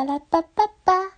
パラッパッパッパ